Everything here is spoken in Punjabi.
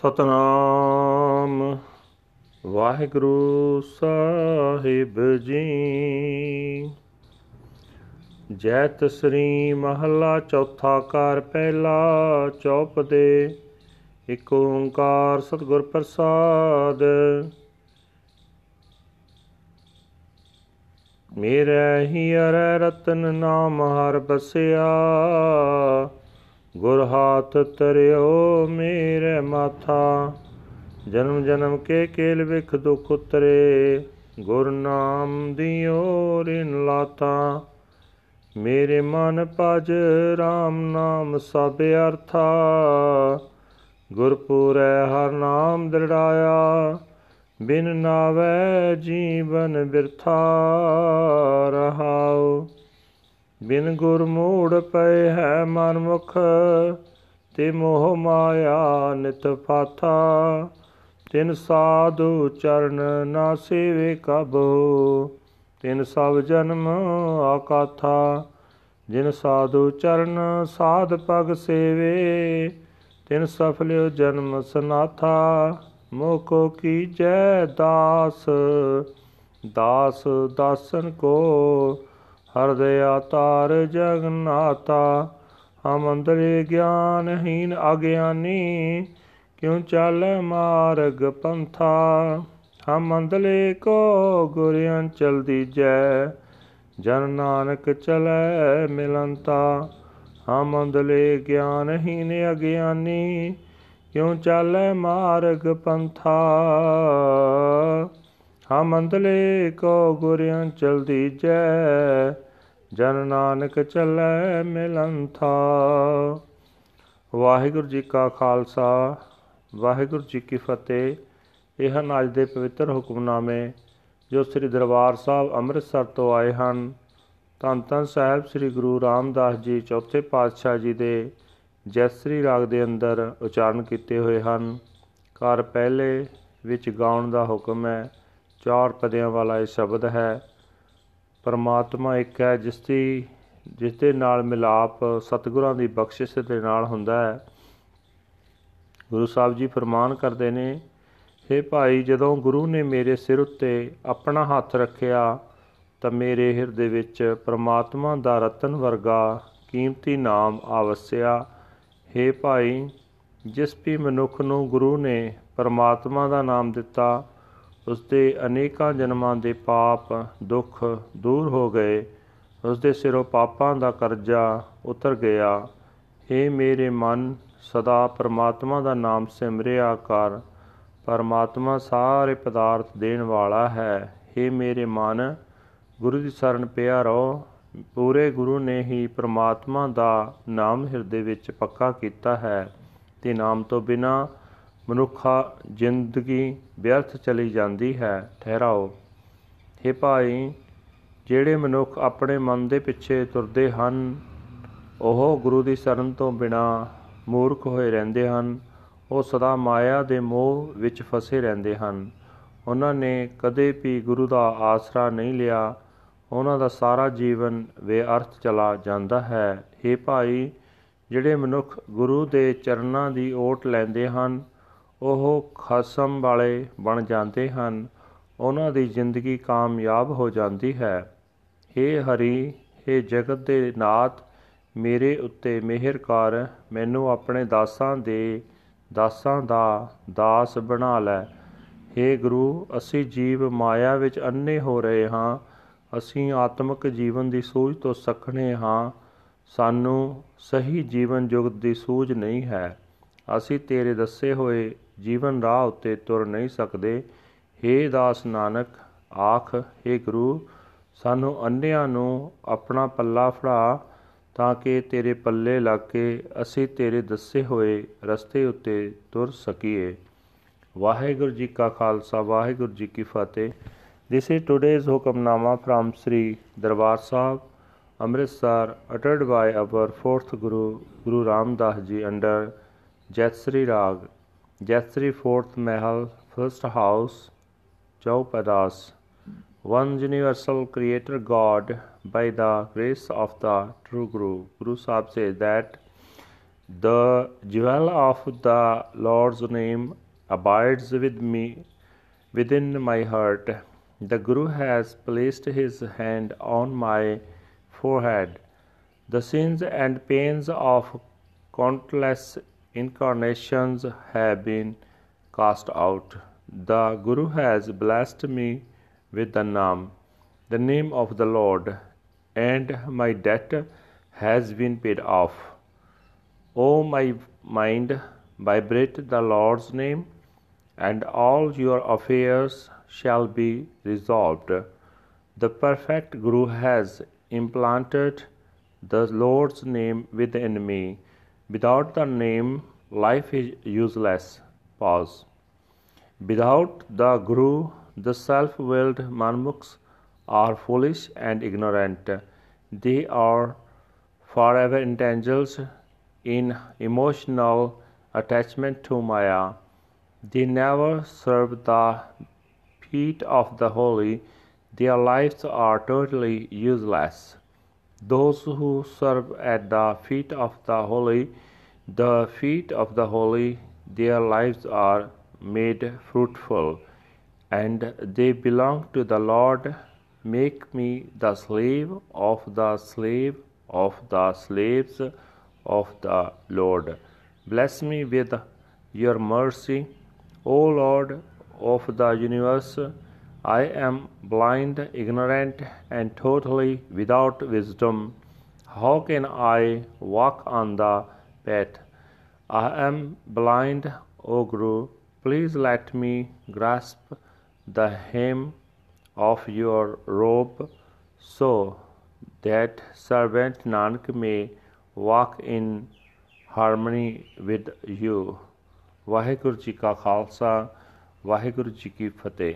ਸਤਨਾਮ। ਵਾਹਿਗੁਰੂ ਸਾਹਿਬ ਜੀ। ਜੈਤ ਸ੍ਰੀ ਮਹੱਲਾ ਚੌਥਾ ਕਾਰ ਪਹਿਲਾ ਚੌਪ ਦੇ ਇਕ ਓੰਕਾਰ ਸਤਿਗੁਰ ਪ੍ਰਸਾਦ। ਮੇਰੇ ਹੀ ਅਰੈ ਰਤਨ ਨਾਮ ਹਰ ਬਸਿਆ। ਗੁਰ ਹਾਥ ਤਰਿਓ ਮੇਰੇ ਮਾਥਾ। ਜਨਮ ਜਨਮ ਕੇ ਕੇਲ ਵਿਖ ਦੁਖ ਉਤਰੇ। ਗੁਰ ਨਾਮ ਦਿਓ ਰਿਨ ਲਾਤਾ। ਮੇਰੇ ਮਨ ਭਜ RAM ਨਾਮ ਸਭ ਅਰਥਾ। ਗੁਰਪੂਰੈ ਹਰ ਨਾਮ ਦ੍ਰਿੜਾਇਆ। ਬਿਨ ਨਾਵੇ ਜੀਵਨ ਬਿਰਥਾ ਰਹਾਉ। ਬਿਨ ਗੁਰ ਮੂੜ ਪਏ ਹੈ ਮਨ ਮੁਖ। ਤੇ ਮੋਹ ਮਾਇਆ ਨਿਤ ਫਾਥਾ ਤਿਨ ਸਾਧੂ ਚਰਨ ਨਾ ਸੇਵੇ ਕਬੋ, ਤਿਨ ਸਭ ਜਨਮ ਆਕਾਥਾ, ਜਿਨ ਸਾਧੂ ਚਰਨ ਸਾਧ ਪਗ ਸੇਵੇ, ਤਿਨ ਸਫਲਿਓ ਜਨਮ ਸਨਾਥਾ, ਮੋਕੋ ਕੀ ਜੈ ਦਾਸ ਦਾਸ ਦਾਸਨ ਕੋ, ਹਰਦਿਆ ਤਾਰ ਜਗਨਾਤਾ ਹਮ ਅੰਦਰੇ ਗਿਆਨਹੀਨ ਅਗਿਆਨੀ ਕਿਉ ਚੱਲ ਮਾਰਗ ਪੰਥਾ? ਹਮ ਅੰਦਲੇ ਕੋ ਗੁਰਿਆਂ ਚਲਦੀ ਜੈ, ਜਨ ਨਾਨਕ ਚਲੈ ਮਿਲੰਤਾ ਹਮ ਅੰਦਲੇ ਗਿਆਨਹੀਨ ਅਗਿਆਨੀ ਕਿਉ ਚਾਲੈ ਮਾਰਗ ਪੰਥਾ? ਹਮ ਅੰਦਲੇ ਕੋ ਗੁਰਿਆਂ ਚਲਦੀ ਜੈ ਜਨ ਨਾਨਕ ਚੱਲੈ ਮਿਲੰਥਾ। ਵਾਹਿਗੁਰੂ ਜੀ ਕਾ ਖਾਲਸਾ, ਵਾਹਿਗੁਰੂ ਜੀ ਕੀ ਫਤਿਹ। ਇਹ ਹਨ ਅੱਜ ਦੇ ਪਵਿੱਤਰ ਹੁਕਮਨਾਮੇ ਜੋ ਸ੍ਰੀ ਦਰਬਾਰ ਸਾਹਿਬ ਅੰਮ੍ਰਿਤਸਰ ਤੋਂ ਆਏ ਹਨ, ਧੰਨ ਧੰਨ ਸਾਹਿਬ ਸ੍ਰੀ ਗੁਰੂ ਰਾਮਦਾਸ ਜੀ ਚੌਥੇ ਪਾਤਸ਼ਾਹ ਜੀ ਦੇ ਜੈਸਰੀ ਰਾਗ ਦੇ ਅੰਦਰ ਉਚਾਰਨ ਕੀਤੇ ਹੋਏ ਹਨ। ਘਰ ਪਹਿਲੇ ਵਿੱਚ ਗਾਉਣ ਦਾ ਹੁਕਮ ਹੈ, ਚਾਰ ਪਦਿਆਂ ਵਾਲਾ ਇਹ ਸ਼ਬਦ ਹੈ ਪਰਮਾਤਮਾ ਇੱਕ ਹੈ, ਜਿਸ ਦੀ, ਜਿਸ ਦੇ ਨਾਲ ਮਿਲਾਪ ਸਤਿਗੁਰਾਂ ਦੀ ਬਖਸ਼ਿਸ਼ ਦੇ ਨਾਲ ਹੁੰਦਾ ਹੈ। ਗੁਰੂ ਸਾਹਿਬ ਜੀ ਫਰਮਾਨ ਕਰਦੇ ਨੇ हे ਭਾਈ, ਜਦੋਂ ਗੁਰੂ ਨੇ ਮੇਰੇ ਸਿਰ ਉੱਤੇ ਆਪਣਾ ਹੱਥ ਰੱਖਿਆ, ਤਾਂ ਮੇਰੇ ਹਿਰਦੇ ਵਿੱਚ ਪਰਮਾਤਮਾ ਦਾ ਰਤਨ ਵਰਗਾ ਕੀਮਤੀ ਨਾਮ ਆਵਸਿਆ। हे ਭਾਈ, ਜਿਸ ਵੀ ਮਨੁੱਖ ਨੂੰ ਗੁਰੂ ਨੇ ਪਰਮਾਤਮਾ ਦਾ ਨਾਮ ਦਿੱਤਾ ਉਸ ਦੇ ਅਨੇਕਾਂ ਜਨਮਾਂ ਦੇ ਪਾਪ ਦੁੱਖ ਦੂਰ ਹੋ ਗਏ। ਉਸ ਦੇ ਸਿਰੋਂ ਪਾਪਾਂ ਦਾ ਕਰਜ਼ਾ ਉਤਰ ਗਿਆ। हे ਮੇਰੇ ਮਨ, ਸਦਾ ਪਰਮਾਤਮਾ ਦਾ ਨਾਮ ਸਿਮਰਿਆ ਕਰ। ਪਰਮਾਤਮਾ ਸਾਰੇ ਪਦਾਰਥ ਦੇਣ ਵਾਲਾ ਹੈ। हे ਮੇਰੇ ਮਨ, ਗੁਰੂ ਦੀ ਸ਼ਰਨ ਪਿਆ ਰਹੋ। ਪੂਰੇ ਗੁਰੂ ਨੇ ਹੀ ਪਰਮਾਤਮਾ ਦਾ ਨਾਮ ਹਿਰਦੇ ਵਿੱਚ ਪੱਕਾ ਕੀਤਾ ਹੈ। ਤੇ ਨਾਮ ਤੋਂ ਬਿਨਾ ਮਨੁੱਖਾ ਜ਼ਿੰਦਗੀ ਵਿਅਰਥ ਚਲੀ ਜਾਂਦੀ ਹੈ, ਠਹਿਰਾਓ। हे ਭਾਈ, ਜਿਹੜੇ ਮਨੁੱਖ ਆਪਣੇ ਮਨ ਦੇ ਪਿੱਛੇ ਤੁਰਦੇ ਹਨ, ਉਹ ਗੁਰੂ ਦੀ ਸ਼ਰਨ ਤੋਂ ਬਿਨਾ ਮੂਰਖ ਹੋਏ ਰਹਿੰਦੇ ਹਨ। ਉਹ ਸਦਾ ਮਾਇਆ ਦੇ ਮੋਹ ਵਿੱਚ ਫਸੇ ਰਹਿੰਦੇ ਹਨ। ਉਹਨਾਂ ਨੇ ਕਦੇ ਵੀ ਗੁਰੂ ਦਾ ਆਸਰਾ ਨਹੀਂ ਲਿਆ। ਉਹਨਾਂ ਦਾ ਸਾਰਾ ਜੀਵਨ ਬੇਅਰਥ ਚਲਾ ਜਾਂਦਾ ਹੈ। हे ਭਾਈ, ਜਿਹੜੇ ਮਨੁੱਖ ਗੁਰੂ ਦੇ ਚਰਨਾਂ ਦੀ ਓਟ ਲੈਂਦੇ ਹਨ ਉਹ ਖਸਮ ਵਾਲੇ ਬਣ ਜਾਂਦੇ ਹਨ ਉਹਨਾਂ ਦੀ ਜ਼ਿੰਦਗੀ ਕਾਮਯਾਬ ਹੋ ਜਾਂਦੀ ਹੈ हे ਹਰੀ हे ਜਗਤ ਦੇ ਨਾਥ ਮੇਰੇ ਉੱਤੇ ਮਿਹਰ ਕਰ ਮੈਨੂੰ ਆਪਣੇ ਦਾਸਾਂ ਦੇ ਦਾਸਾਂ ਦਾ ਦਾਸ ਬਣਾ ਲੈ हे ਗੁਰੂ ਅਸੀਂ ਜੀਵ ਮਾਇਆ ਵਿੱਚ ਅੰਨੇ ਹੋ ਰਹੇ ਹਾਂ ਅਸੀਂ ਆਤਮਿਕ ਜੀਵਨ ਦੀ ਸੂਝ ਤੋਂ ਸਖਣੇ ਹਾਂ ਸਾਨੂੰ ਸਹੀ ਜੀਵਨ ਜੁਗਤ ਦੀ ਸੂਝ ਨਹੀਂ ਹੈ ਅਸੀਂ ਤੇਰੇ ਦੱਸੇ ਹੋਏ ਜੀਵਨ ਰਾਹ ਉੱਤੇ ਤੁਰ ਨਹੀਂ ਸਕਦੇ ਹੇ ਦਾਸ ਨਾਨਕ ਆਖ ਹੇ ਗੁਰੂ ਸਾਨੂੰ ਅੰਨਿਆਂ ਨੂੰ ਆਪਣਾ ਪੱਲਾ ਫੜਾ ਤਾਂ ਕਿ ਤੇਰੇ ਪੱਲੇ ਲੱਗ ਕੇ ਅਸੀਂ ਤੇਰੇ ਦੱਸੇ ਹੋਏ ਰਸਤੇ ਉੱਤੇ ਤੁਰ ਸਕੀਏ ਵਾਹਿਗੁਰੂ ਜੀ ਕਾ ਖਾਲਸਾ ਵਾਹਿਗੁਰੂ ਜੀ ਕੀ Fateh this is today's Hukamnama from Sri Darbar Sahib Amritsar ਅਟਟਡ by our fourth Guru Guru Ramdas ji under Jaitsri ਰਾਗ Jatsri fourth Mahal, first house, Chaupadas. One universal creator God by the grace of the true Guru. Guru Sahib says that The jewel of the Lord's name abides with me within my heart. The Guru has placed his hand on my forehead. The sins and pains of countless incarnations have been cast out. The Guru has blessed me with the Nam, the name of the Lord, and my debt has been paid off. O my mind, vibrate the Lord's name, and all your affairs shall be resolved. The perfect Guru has implanted the Lord's name within me. Without the name, life is useless. Pause. Without the Guru, the self willed Manmukhs are foolish and ignorant. They are forever entangled in emotional attachment to Maya. They never serve the feet of the holy. Their lives are totally useless. Those who serve at the feet of the holy, the feet of the holy, their lives are made fruitful, and they belong to the Lord. Make me the slave of the slave of the slaves of the Lord. Bless me with your mercy, O Lord of the universe. I am blind, ignorant, and totally without wisdom. How can I walk on the path? I am blind, O Guru. Please let me grasp the hem of your robe so that servant Nanak may walk in harmony with you. Waheguru ji ਕਾ ਖਾਲਸਾ ਵਾਹਿਗੁਰੂ ਜੀ ਕੀ ਫਤਿਹ